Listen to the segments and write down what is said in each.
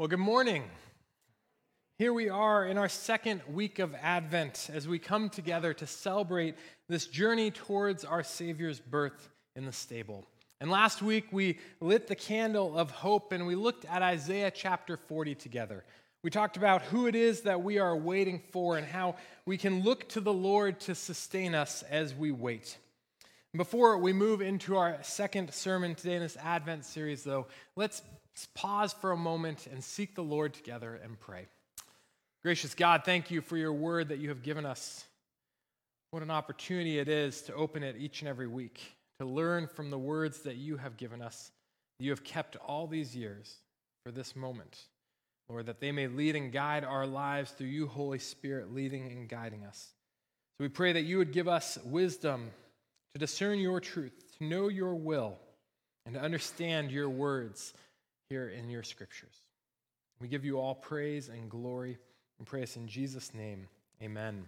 Well, good morning. Here we are in our second week of Advent as we come together to celebrate this journey towards our Savior's birth in the stable. And last week we lit the candle of hope and we looked at Isaiah chapter 40 together. We talked about who it is that we are waiting for and how we can look to the Lord to sustain us as we wait. Before we move into our second sermon today in this Advent series, though, let's pause for a moment and seek the Lord together and pray. Gracious God, thank you for your word that you have given us. What an opportunity it is to open it each and every week, to learn from the words that you have given us, you have kept all these years for this moment. Lord, that they may lead and guide our lives through you, Holy Spirit, leading and guiding us. So we pray that you would give us wisdom to discern your truth, to know your will, and to understand your words here in your scriptures. We give you all praise and glory and praise in Jesus' name. Amen.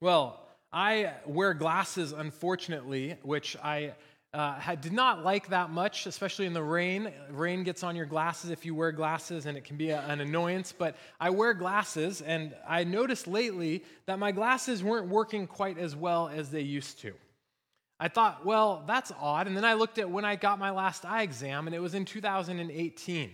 Well, I wear glasses, unfortunately, which I uh, had, did not like that much, especially in the rain. Rain gets on your glasses if you wear glasses, and it can be a, an annoyance. But I wear glasses, and I noticed lately that my glasses weren't working quite as well as they used to. I thought, well, that's odd. And then I looked at when I got my last eye exam, and it was in 2018.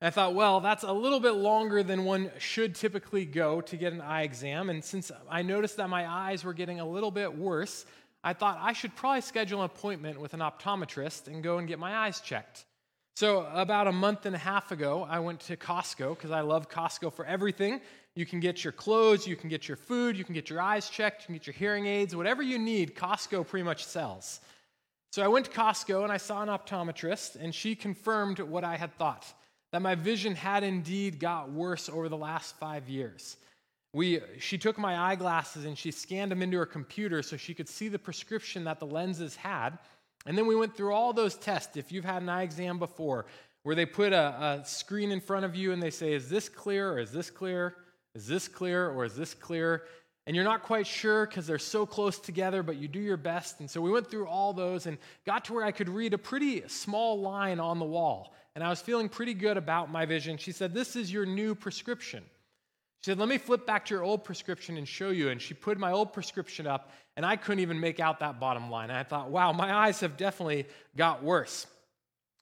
And I thought, well, that's a little bit longer than one should typically go to get an eye exam. And since I noticed that my eyes were getting a little bit worse, I thought I should probably schedule an appointment with an optometrist and go and get my eyes checked. So, about a month and a half ago, I went to Costco because I love Costco for everything. You can get your clothes, you can get your food, you can get your eyes checked, you can get your hearing aids, whatever you need, Costco pretty much sells. So I went to Costco and I saw an optometrist, and she confirmed what I had thought that my vision had indeed got worse over the last five years. We, she took my eyeglasses and she scanned them into her computer so she could see the prescription that the lenses had. And then we went through all those tests. If you've had an eye exam before, where they put a, a screen in front of you and they say, Is this clear or is this clear? Is this clear or is this clear? And you're not quite sure because they're so close together, but you do your best. And so we went through all those and got to where I could read a pretty small line on the wall. And I was feeling pretty good about my vision. She said, This is your new prescription. She said, Let me flip back to your old prescription and show you. And she put my old prescription up, and I couldn't even make out that bottom line. And I thought, wow, my eyes have definitely got worse.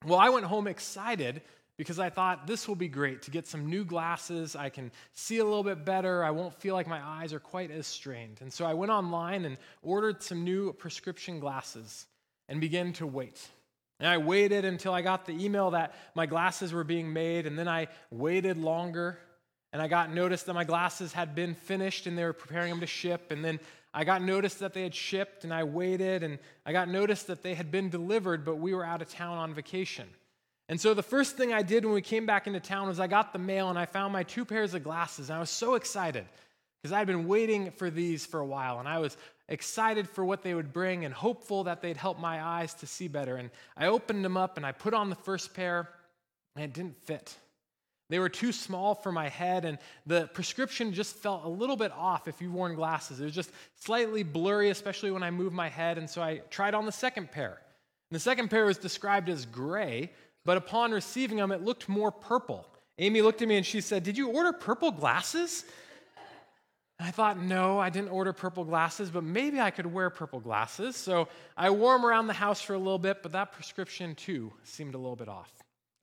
Well, I went home excited because I thought this will be great to get some new glasses. I can see a little bit better. I won't feel like my eyes are quite as strained. And so I went online and ordered some new prescription glasses and began to wait. And I waited until I got the email that my glasses were being made, and then I waited longer. And I got notice that my glasses had been finished and they were preparing them to ship. And then I got notice that they had shipped, and I waited. And I got notice that they had been delivered, but we were out of town on vacation. And so the first thing I did when we came back into town was I got the mail and I found my two pairs of glasses. And I was so excited because I had been waiting for these for a while. And I was excited for what they would bring and hopeful that they'd help my eyes to see better. And I opened them up and I put on the first pair and it didn't fit. They were too small for my head, and the prescription just felt a little bit off if you've worn glasses. It was just slightly blurry, especially when I moved my head. And so I tried on the second pair. And the second pair was described as gray, but upon receiving them, it looked more purple. Amy looked at me and she said, Did you order purple glasses? I thought, no, I didn't order purple glasses, but maybe I could wear purple glasses. So I wore them around the house for a little bit, but that prescription too seemed a little bit off.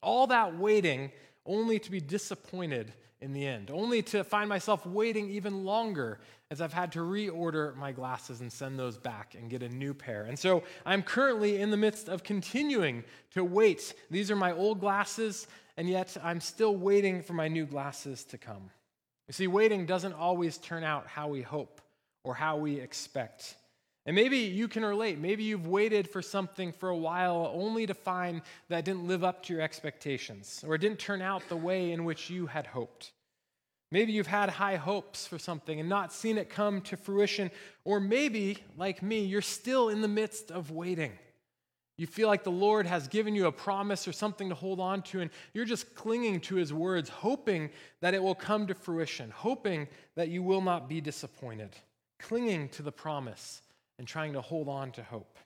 All that waiting only to be disappointed in the end, only to find myself waiting even longer as I've had to reorder my glasses and send those back and get a new pair. And so I'm currently in the midst of continuing to wait. These are my old glasses, and yet I'm still waiting for my new glasses to come. You see, waiting doesn't always turn out how we hope or how we expect. And maybe you can relate. Maybe you've waited for something for a while only to find that didn't live up to your expectations or it didn't turn out the way in which you had hoped. Maybe you've had high hopes for something and not seen it come to fruition. Or maybe, like me, you're still in the midst of waiting. You feel like the Lord has given you a promise or something to hold on to, and you're just clinging to His words, hoping that it will come to fruition, hoping that you will not be disappointed, clinging to the promise and trying to hold on to hope.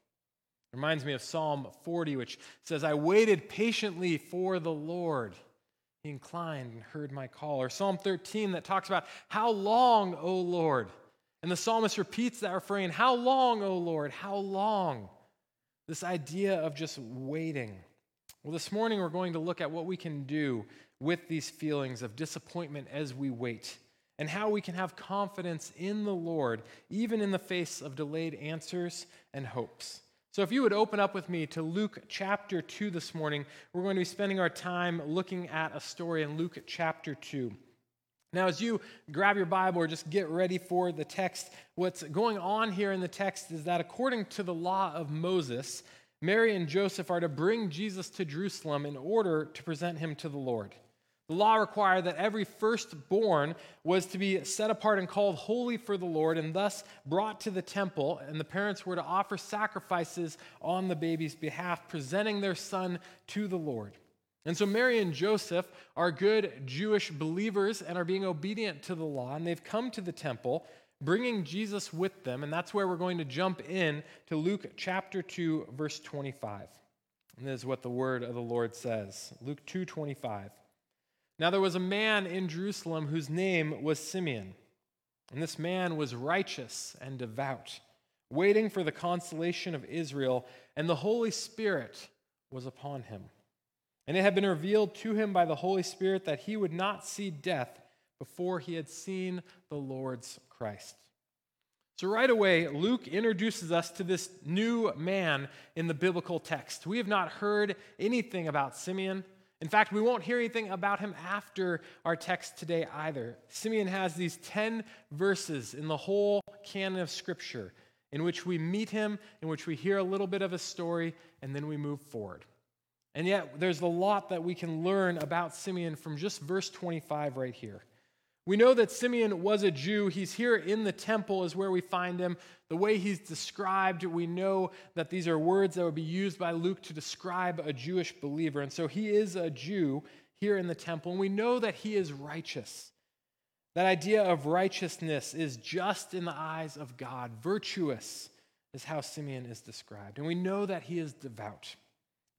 It reminds me of Psalm 40, which says, I waited patiently for the Lord. He inclined and heard my call. Or Psalm 13 that talks about, How long, O Lord? And the psalmist repeats that refrain, How long, O Lord? How long? This idea of just waiting. Well, this morning we're going to look at what we can do with these feelings of disappointment as we wait and how we can have confidence in the Lord, even in the face of delayed answers and hopes. So, if you would open up with me to Luke chapter 2 this morning, we're going to be spending our time looking at a story in Luke chapter 2. Now, as you grab your Bible or just get ready for the text, what's going on here in the text is that according to the law of Moses, Mary and Joseph are to bring Jesus to Jerusalem in order to present him to the Lord. The law required that every firstborn was to be set apart and called holy for the Lord and thus brought to the temple, and the parents were to offer sacrifices on the baby's behalf, presenting their son to the Lord. And so Mary and Joseph are good Jewish believers and are being obedient to the law, and they've come to the temple bringing Jesus with them, and that's where we're going to jump in to Luke chapter 2 verse 25. And this is what the word of the Lord says. Luke 2:25. Now there was a man in Jerusalem whose name was Simeon. And this man was righteous and devout, waiting for the consolation of Israel, and the Holy Spirit was upon him. And it had been revealed to him by the Holy Spirit that he would not see death before he had seen the Lord's Christ. So, right away, Luke introduces us to this new man in the biblical text. We have not heard anything about Simeon. In fact, we won't hear anything about him after our text today either. Simeon has these 10 verses in the whole canon of Scripture in which we meet him, in which we hear a little bit of his story, and then we move forward. And yet, there's a lot that we can learn about Simeon from just verse 25 right here. We know that Simeon was a Jew. He's here in the temple, is where we find him. The way he's described, we know that these are words that would be used by Luke to describe a Jewish believer. And so he is a Jew here in the temple, and we know that he is righteous. That idea of righteousness is just in the eyes of God. Virtuous is how Simeon is described. And we know that he is devout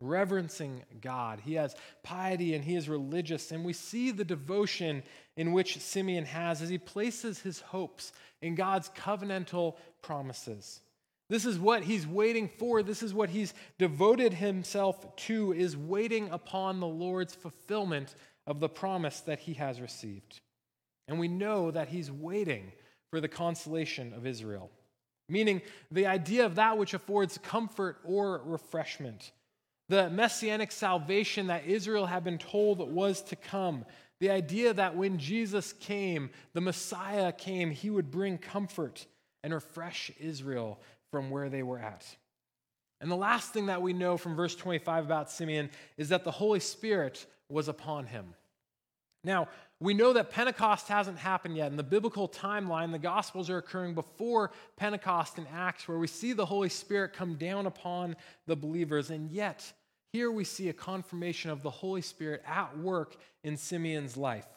reverencing God. He has piety and he is religious. And we see the devotion in which Simeon has as he places his hopes in God's covenantal promises. This is what he's waiting for. This is what he's devoted himself to is waiting upon the Lord's fulfillment of the promise that he has received. And we know that he's waiting for the consolation of Israel, meaning the idea of that which affords comfort or refreshment the messianic salvation that Israel had been told was to come. The idea that when Jesus came, the Messiah came, he would bring comfort and refresh Israel from where they were at. And the last thing that we know from verse 25 about Simeon is that the Holy Spirit was upon him. Now, we know that Pentecost hasn't happened yet. In the biblical timeline, the Gospels are occurring before Pentecost in Acts, where we see the Holy Spirit come down upon the believers. And yet, here we see a confirmation of the Holy Spirit at work in Simeon's life.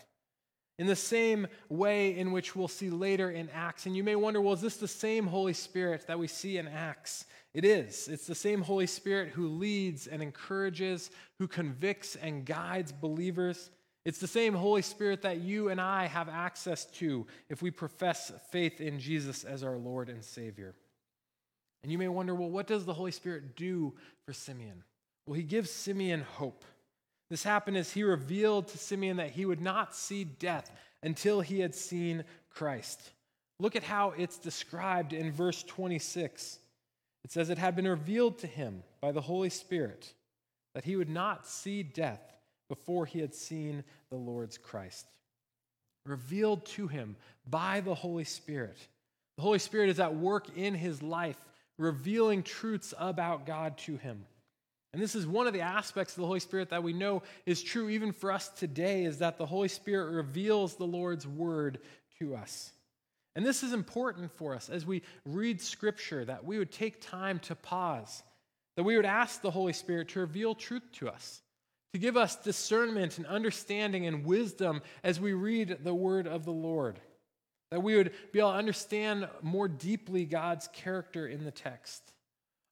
In the same way in which we'll see later in Acts. And you may wonder, well, is this the same Holy Spirit that we see in Acts? It is. It's the same Holy Spirit who leads and encourages, who convicts and guides believers. It's the same Holy Spirit that you and I have access to if we profess faith in Jesus as our Lord and Savior. And you may wonder, well, what does the Holy Spirit do for Simeon? Well, he gives Simeon hope. This happened as he revealed to Simeon that he would not see death until he had seen Christ. Look at how it's described in verse 26. It says, It had been revealed to him by the Holy Spirit that he would not see death before he had seen the Lord's Christ. Revealed to him by the Holy Spirit. The Holy Spirit is at work in his life, revealing truths about God to him. And this is one of the aspects of the Holy Spirit that we know is true even for us today is that the Holy Spirit reveals the Lord's word to us. And this is important for us as we read scripture that we would take time to pause, that we would ask the Holy Spirit to reveal truth to us, to give us discernment and understanding and wisdom as we read the word of the Lord, that we would be able to understand more deeply God's character in the text.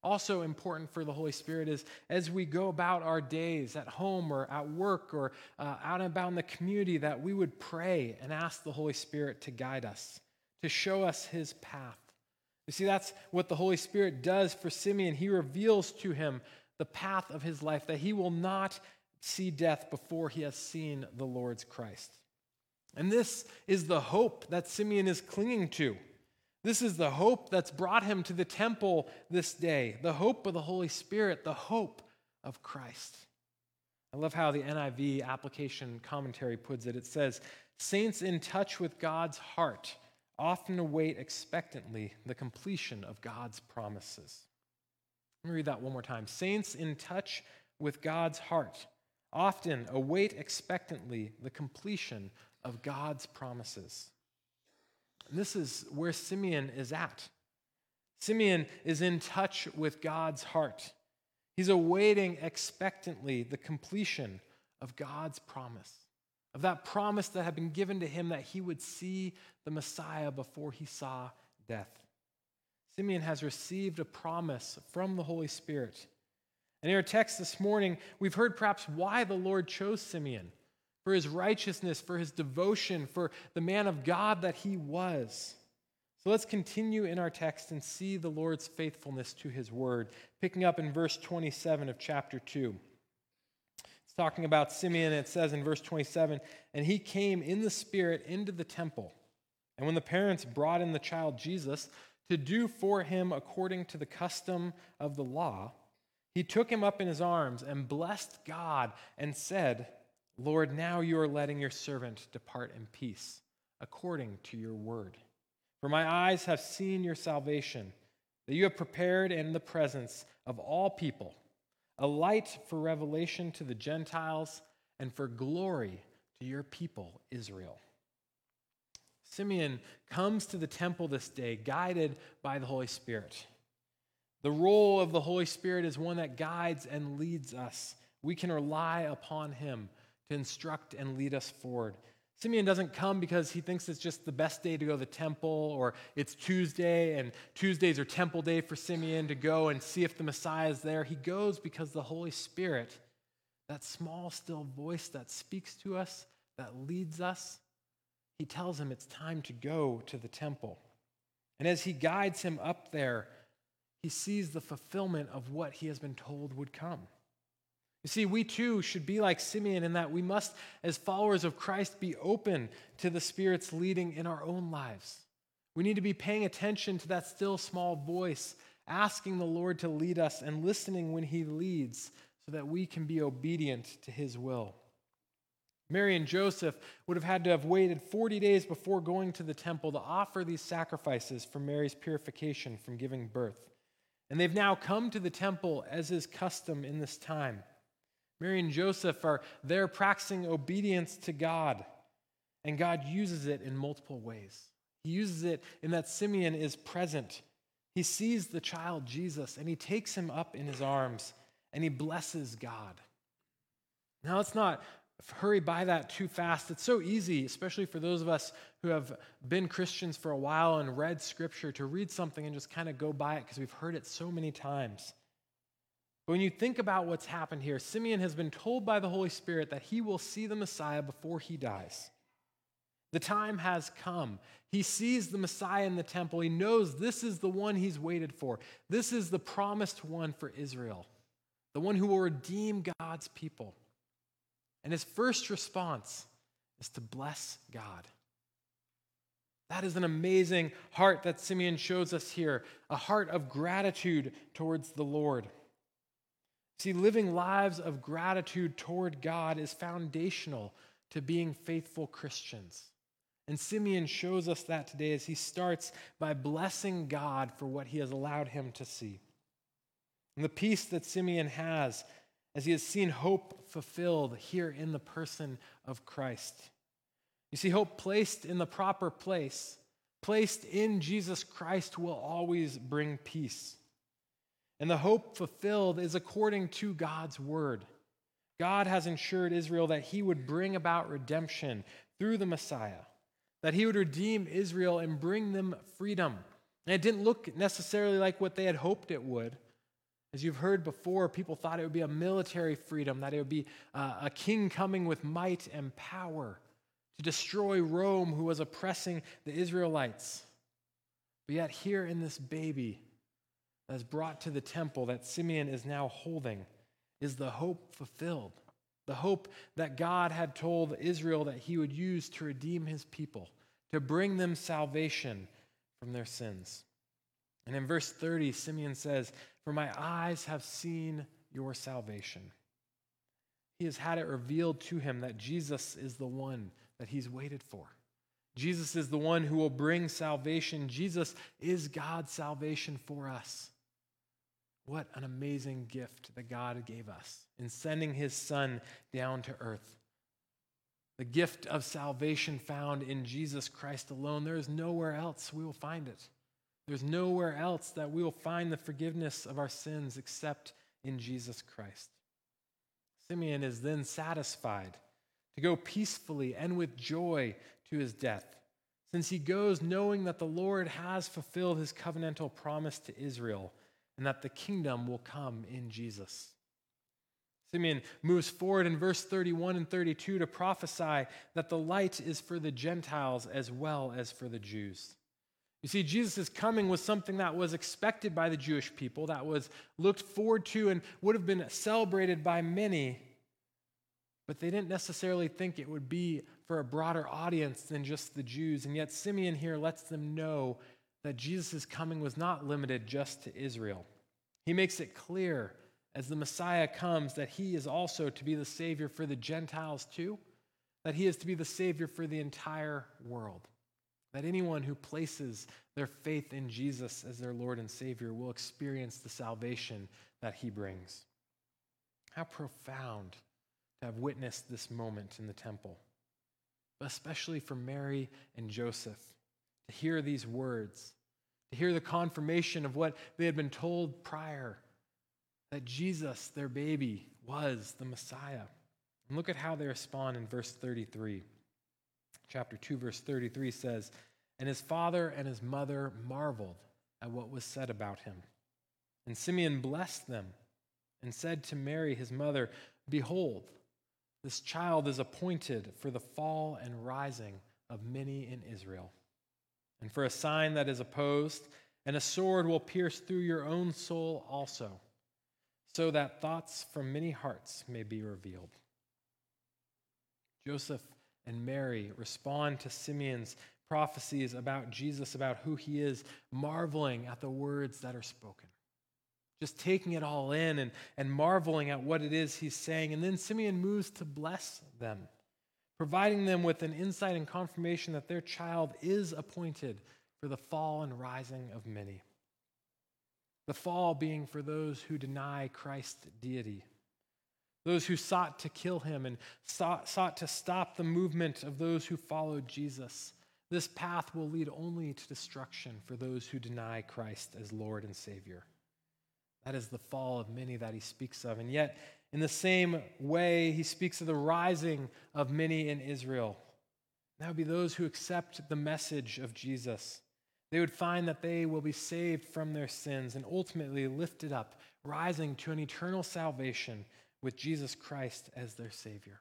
Also important for the Holy Spirit is as we go about our days at home or at work or uh, out and about in the community, that we would pray and ask the Holy Spirit to guide us, to show us his path. You see, that's what the Holy Spirit does for Simeon. He reveals to him the path of his life, that he will not see death before he has seen the Lord's Christ. And this is the hope that Simeon is clinging to. This is the hope that's brought him to the temple this day, the hope of the Holy Spirit, the hope of Christ. I love how the NIV application commentary puts it. It says, Saints in touch with God's heart often await expectantly the completion of God's promises. Let me read that one more time. Saints in touch with God's heart often await expectantly the completion of God's promises. And this is where Simeon is at. Simeon is in touch with God's heart. He's awaiting expectantly the completion of God's promise, of that promise that had been given to him that he would see the Messiah before he saw death. Simeon has received a promise from the Holy Spirit. And in our text this morning, we've heard perhaps why the Lord chose Simeon for his righteousness, for his devotion, for the man of God that he was. So let's continue in our text and see the Lord's faithfulness to his word, picking up in verse 27 of chapter 2. It's talking about Simeon, it says in verse 27 And he came in the Spirit into the temple. And when the parents brought in the child Jesus to do for him according to the custom of the law, he took him up in his arms and blessed God and said, Lord, now you are letting your servant depart in peace, according to your word. For my eyes have seen your salvation, that you have prepared in the presence of all people a light for revelation to the Gentiles and for glory to your people, Israel. Simeon comes to the temple this day guided by the Holy Spirit. The role of the Holy Spirit is one that guides and leads us. We can rely upon him to instruct and lead us forward. Simeon doesn't come because he thinks it's just the best day to go to the temple or it's Tuesday and Tuesdays are temple day for Simeon to go and see if the Messiah is there. He goes because the Holy Spirit, that small, still voice that speaks to us, that leads us, he tells him it's time to go to the temple. And as he guides him up there, he sees the fulfillment of what he has been told would come. You see, we too should be like Simeon in that we must, as followers of Christ, be open to the Spirit's leading in our own lives. We need to be paying attention to that still small voice, asking the Lord to lead us and listening when He leads so that we can be obedient to His will. Mary and Joseph would have had to have waited 40 days before going to the temple to offer these sacrifices for Mary's purification from giving birth. And they've now come to the temple as is custom in this time. Mary and Joseph are there practicing obedience to God, and God uses it in multiple ways. He uses it in that Simeon is present. He sees the child Jesus and he takes him up in his arms and he blesses God. Now, let's not hurry by that too fast. It's so easy, especially for those of us who have been Christians for a while and read scripture, to read something and just kind of go by it because we've heard it so many times. But when you think about what's happened here, Simeon has been told by the Holy Spirit that he will see the Messiah before he dies. The time has come. He sees the Messiah in the temple. He knows this is the one he's waited for. This is the promised one for Israel, the one who will redeem God's people. And his first response is to bless God. That is an amazing heart that Simeon shows us here a heart of gratitude towards the Lord. See, living lives of gratitude toward God is foundational to being faithful Christians. And Simeon shows us that today as he starts by blessing God for what he has allowed him to see. And the peace that Simeon has as he has seen hope fulfilled here in the person of Christ. You see, hope placed in the proper place, placed in Jesus Christ, will always bring peace. And the hope fulfilled is according to God's word. God has ensured Israel that he would bring about redemption through the Messiah, that he would redeem Israel and bring them freedom. And it didn't look necessarily like what they had hoped it would, As you've heard before, people thought it would be a military freedom, that it would be uh, a king coming with might and power to destroy Rome who was oppressing the Israelites. But yet, here in this baby that is brought to the temple that Simeon is now holding is the hope fulfilled. The hope that God had told Israel that he would use to redeem his people, to bring them salvation from their sins. And in verse 30, Simeon says, For my eyes have seen your salvation. He has had it revealed to him that Jesus is the one that he's waited for. Jesus is the one who will bring salvation. Jesus is God's salvation for us. What an amazing gift that God gave us in sending his Son down to earth. The gift of salvation found in Jesus Christ alone. There is nowhere else we will find it. There's nowhere else that we will find the forgiveness of our sins except in Jesus Christ. Simeon is then satisfied to go peacefully and with joy to his death, since he goes knowing that the Lord has fulfilled his covenantal promise to Israel and that the kingdom will come in Jesus. Simeon moves forward in verse 31 and 32 to prophesy that the light is for the Gentiles as well as for the Jews. You see, Jesus' coming was something that was expected by the Jewish people, that was looked forward to and would have been celebrated by many, but they didn't necessarily think it would be for a broader audience than just the Jews. And yet, Simeon here lets them know that Jesus' coming was not limited just to Israel. He makes it clear as the Messiah comes that he is also to be the Savior for the Gentiles too, that he is to be the Savior for the entire world. That anyone who places their faith in Jesus as their Lord and Savior will experience the salvation that he brings. How profound to have witnessed this moment in the temple, especially for Mary and Joseph to hear these words, to hear the confirmation of what they had been told prior that Jesus, their baby, was the Messiah. And look at how they respond in verse 33. Chapter 2, verse 33 says, And his father and his mother marveled at what was said about him. And Simeon blessed them and said to Mary, his mother, Behold, this child is appointed for the fall and rising of many in Israel and for a sign that is opposed, and a sword will pierce through your own soul also, so that thoughts from many hearts may be revealed. Joseph and Mary respond to Simeon's prophecies about Jesus, about who he is, marveling at the words that are spoken. Just taking it all in and, and marveling at what it is he's saying. And then Simeon moves to bless them providing them with an insight and confirmation that their child is appointed for the fall and rising of many. The fall being for those who deny Christ's deity, those who sought to kill him and sought, sought to stop the movement of those who followed Jesus. This path will lead only to destruction for those who deny Christ as Lord and Savior. That is the fall of many that he speaks of. And yet, in the same way, he speaks of the rising of many in Israel. That would be those who accept the message of Jesus. They would find that they will be saved from their sins and ultimately lifted up, rising to an eternal salvation with Jesus Christ as their Savior.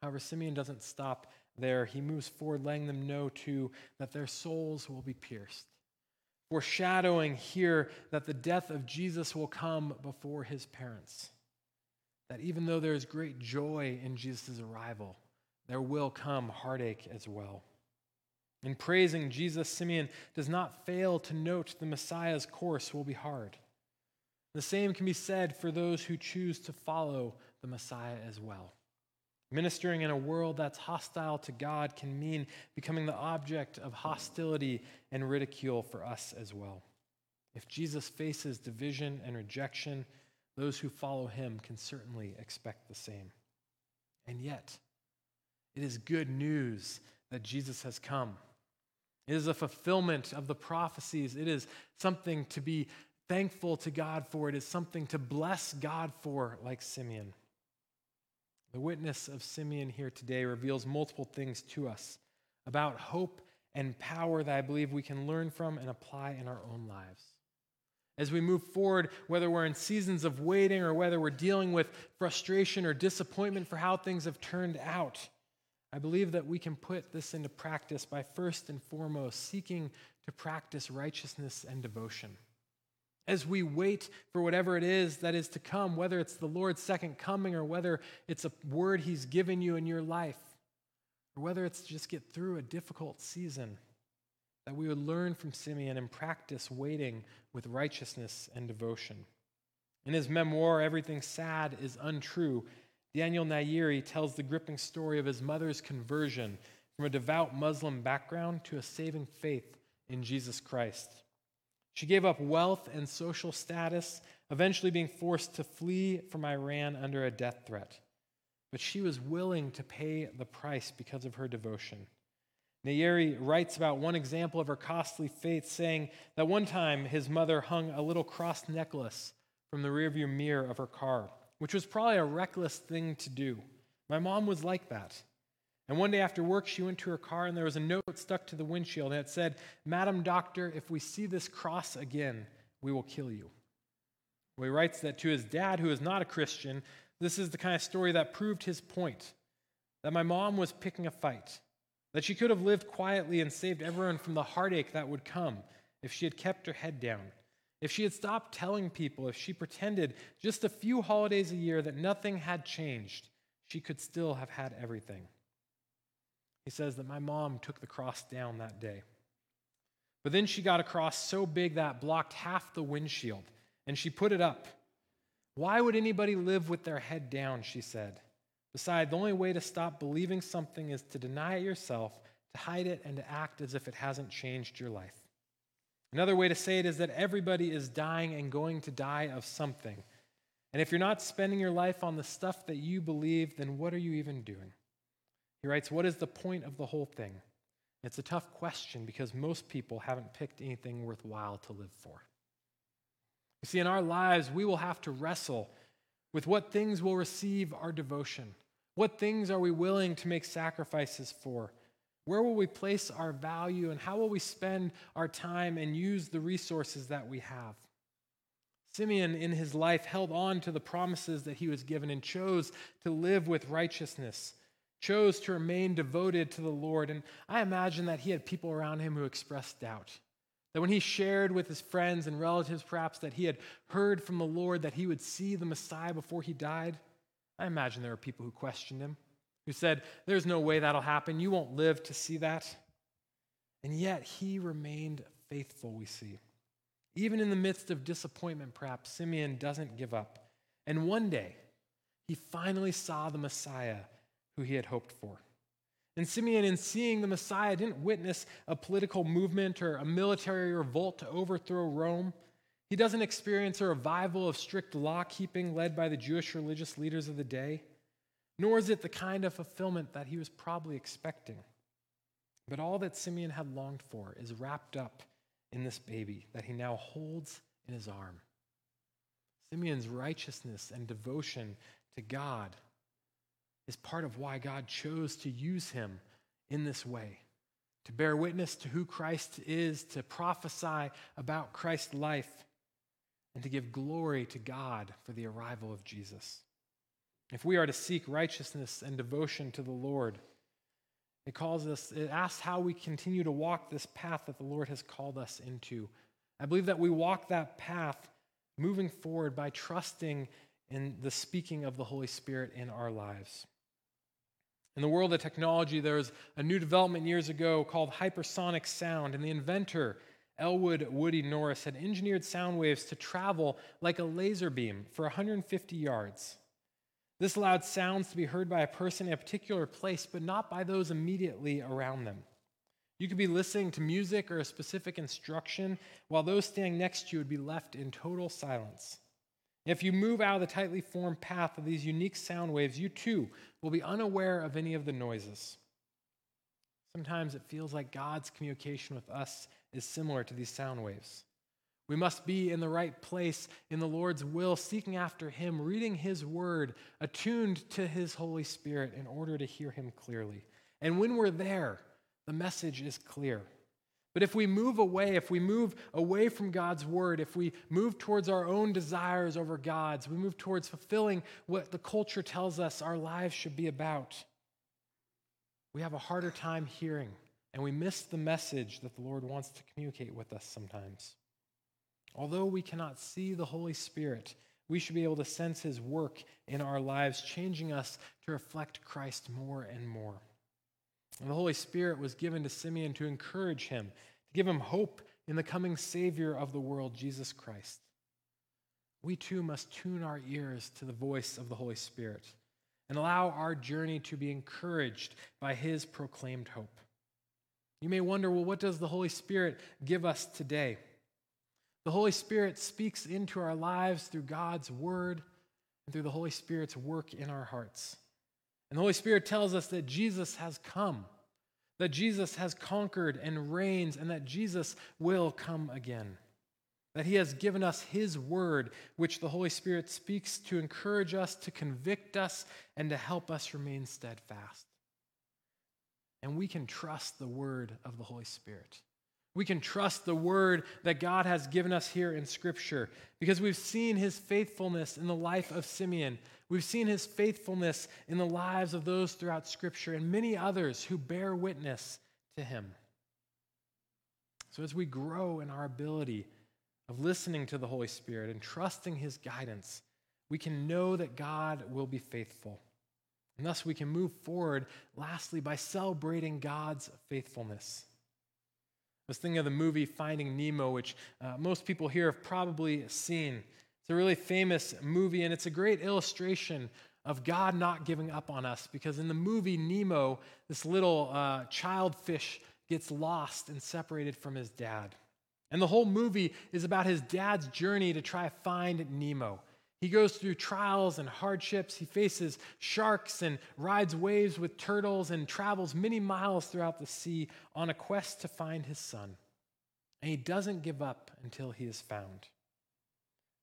However, Simeon doesn't stop there. He moves forward, letting them know too that their souls will be pierced, foreshadowing here that the death of Jesus will come before his parents that even though there is great joy in Jesus' arrival, there will come heartache as well. In praising Jesus, Simeon does not fail to note the Messiah's course will be hard. The same can be said for those who choose to follow the Messiah as well. Ministering in a world that's hostile to God can mean becoming the object of hostility and ridicule for us as well. If Jesus faces division and rejection, those who follow him can certainly expect the same. And yet, it is good news that Jesus has come. It is a fulfillment of the prophecies. It is something to be thankful to God for. It is something to bless God for, like Simeon. The witness of Simeon here today reveals multiple things to us about hope and power that I believe we can learn from and apply in our own lives. As we move forward, whether we're in seasons of waiting or whether we're dealing with frustration or disappointment for how things have turned out, I believe that we can put this into practice by first and foremost seeking to practice righteousness and devotion. As we wait for whatever it is that is to come, whether it's the Lord's second coming or whether it's a word He's given you in your life, or whether it's just get through a difficult season, that we would learn from Simeon and practice waiting with righteousness and devotion. In his memoir, Everything Sad is Untrue, Daniel Nayeri tells the gripping story of his mother's conversion from a devout Muslim background to a saving faith in Jesus Christ. She gave up wealth and social status, eventually being forced to flee from Iran under a death threat. But she was willing to pay the price because of her devotion. Nayeri writes about one example of her costly faith, saying that one time his mother hung a little cross necklace from the rearview mirror of her car, which was probably a reckless thing to do. My mom was like that. And one day after work, she went to her car and there was a note stuck to the windshield that said, Madam Doctor, if we see this cross again, we will kill you. Well, he writes that to his dad, who is not a Christian, this is the kind of story that proved his point that my mom was picking a fight, that she could have lived quietly and saved everyone from the heartache that would come if she had kept her head down, if she had stopped telling people, if she pretended just a few holidays a year that nothing had changed, she could still have had everything. He says that my mom took the cross down that day. But then she got a cross so big that blocked half the windshield, and she put it up. Why would anybody live with their head down? She said. Besides, the only way to stop believing something is to deny it yourself, to hide it, and to act as if it hasn't changed your life. Another way to say it is that everybody is dying and going to die of something. And if you're not spending your life on the stuff that you believe, then what are you even doing? He writes, What is the point of the whole thing? It's a tough question because most people haven't picked anything worthwhile to live for. You see, in our lives, we will have to wrestle with what things will receive our devotion. What things are we willing to make sacrifices for? Where will we place our value and how will we spend our time and use the resources that we have? Simeon, in his life, held on to the promises that he was given and chose to live with righteousness chose to remain devoted to the Lord. And I imagine that he had people around him who expressed doubt. That when he shared with his friends and relatives, perhaps, that he had heard from the Lord that he would see the Messiah before he died, I imagine there were people who questioned him, who said, There's no way that'll happen. You won't live to see that. And yet he remained faithful, we see. Even in the midst of disappointment, perhaps, Simeon doesn't give up. And one day, he finally saw the Messiah who he had hoped for. And Simeon, in seeing the Messiah, didn't witness a political movement or a military revolt to overthrow Rome. He doesn't experience a revival of strict law keeping led by the Jewish religious leaders of the day, nor is it the kind of fulfillment that he was probably expecting. But all that Simeon had longed for is wrapped up in this baby that he now holds in his arm. Simeon's righteousness and devotion to God is part of why God chose to use him in this way to bear witness to who Christ is, to prophesy about Christ's life, and to give glory to God for the arrival of Jesus. If we are to seek righteousness and devotion to the Lord, it calls us, it asks how we continue to walk this path that the Lord has called us into. I believe that we walk that path moving forward by trusting in the speaking of the Holy Spirit in our lives. In the world of technology, there was a new development years ago called hypersonic sound, and the inventor, Elwood Woody Norris, had engineered sound waves to travel like a laser beam for 150 yards. This allowed sounds to be heard by a person in a particular place, but not by those immediately around them. You could be listening to music or a specific instruction, while those standing next to you would be left in total silence. If you move out of the tightly formed path of these unique sound waves, you too will be unaware of any of the noises. Sometimes it feels like God's communication with us is similar to these sound waves. We must be in the right place in the Lord's will, seeking after Him, reading His word, attuned to His Holy Spirit in order to hear Him clearly. And when we're there, the message is clear. But if we move away, if we move away from God's word, if we move towards our own desires over God's, we move towards fulfilling what the culture tells us our lives should be about, we have a harder time hearing and we miss the message that the Lord wants to communicate with us sometimes. Although we cannot see the Holy Spirit, we should be able to sense his work in our lives, changing us to reflect Christ more and more. And the Holy Spirit was given to Simeon to encourage him, to give him hope in the coming Savior of the world, Jesus Christ. We too must tune our ears to the voice of the Holy Spirit and allow our journey to be encouraged by his proclaimed hope. You may wonder well, what does the Holy Spirit give us today? The Holy Spirit speaks into our lives through God's word and through the Holy Spirit's work in our hearts. And the Holy Spirit tells us that Jesus has come, that Jesus has conquered and reigns, and that Jesus will come again. That he has given us his word, which the Holy Spirit speaks to encourage us, to convict us, and to help us remain steadfast. And we can trust the word of the Holy Spirit. We can trust the word that God has given us here in Scripture because we've seen his faithfulness in the life of Simeon. We've seen his faithfulness in the lives of those throughout Scripture and many others who bear witness to him. So, as we grow in our ability of listening to the Holy Spirit and trusting his guidance, we can know that God will be faithful. And thus, we can move forward, lastly, by celebrating God's faithfulness. I was thinking of the movie Finding Nemo, which uh, most people here have probably seen. It's a really famous movie, and it's a great illustration of God not giving up on us because in the movie Nemo, this little uh, child fish gets lost and separated from his dad. And the whole movie is about his dad's journey to try to find Nemo. He goes through trials and hardships. He faces sharks and rides waves with turtles and travels many miles throughout the sea on a quest to find his son. And he doesn't give up until he is found.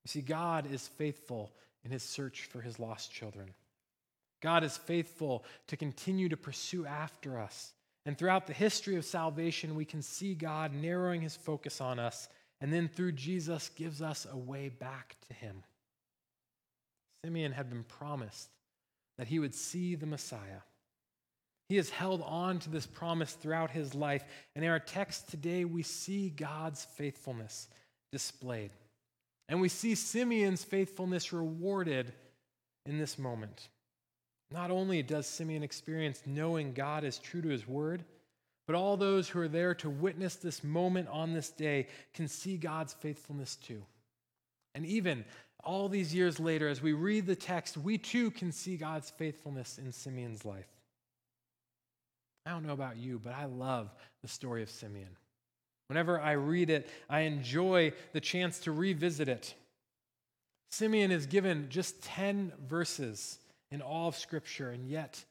You see, God is faithful in his search for his lost children. God is faithful to continue to pursue after us. And throughout the history of salvation, we can see God narrowing his focus on us, and then through Jesus gives us a way back to him. Simeon had been promised that he would see the Messiah. He has held on to this promise throughout his life. And in our text today, we see God's faithfulness displayed. And we see Simeon's faithfulness rewarded in this moment. Not only does Simeon experience knowing God is true to his word, but all those who are there to witness this moment on this day can see God's faithfulness too. And even all these years later, as we read the text, we too can see God's faithfulness in Simeon's life. I don't know about you, but I love the story of Simeon. Whenever I read it, I enjoy the chance to revisit it. Simeon is given just 10 verses in all of Scripture, and yet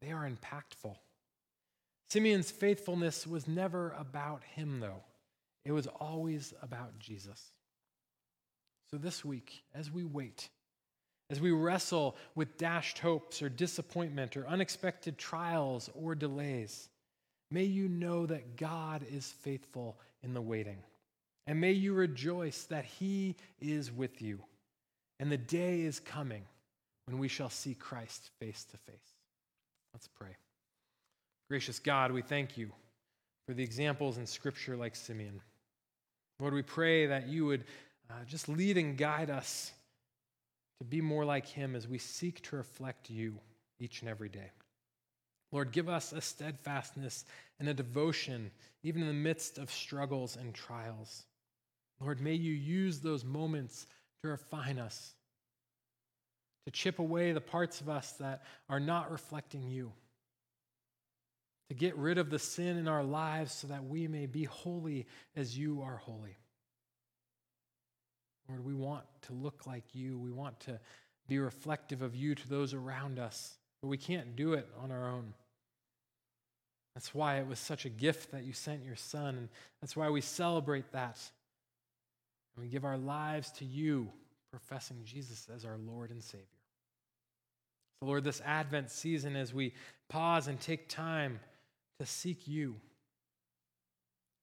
they are impactful. Simeon's faithfulness was never about him, though, it was always about Jesus. So this week, as we wait, as we wrestle with dashed hopes or disappointment or unexpected trials or delays, may you know that God is faithful in the waiting. And may you rejoice that He is with you. And the day is coming when we shall see Christ face to face. Let's pray. Gracious God, we thank you for the examples in Scripture like Simeon. Lord, we pray that you would uh, just lead and guide us to be more like Him as we seek to reflect you each and every day. Lord, give us a steadfastness and a devotion, even in the midst of struggles and trials. Lord, may you use those moments to refine us, to chip away the parts of us that are not reflecting you, to get rid of the sin in our lives so that we may be holy as you are holy. Lord, we want to look like you. We want to be reflective of you to those around us, but we can't do it on our own. That's why it was such a gift that you sent your son, and that's why we celebrate that. And we give our lives to you, professing Jesus as our Lord and Savior. So, Lord, this Advent season, as we pause and take time to seek you,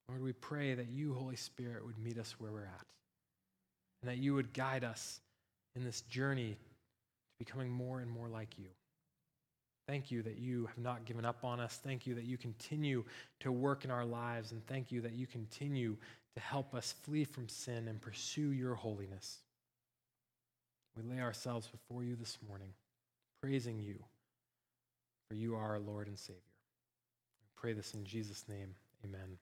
Lord, we pray that you, Holy Spirit, would meet us where we're at and that you would guide us in this journey to becoming more and more like you. Thank you that you have not given up on us. Thank you that you continue to work in our lives. And thank you that you continue to help us flee from sin and pursue your holiness. We lay ourselves before you this morning, praising you, for you are our Lord and Savior. I pray this in Jesus' name. Amen.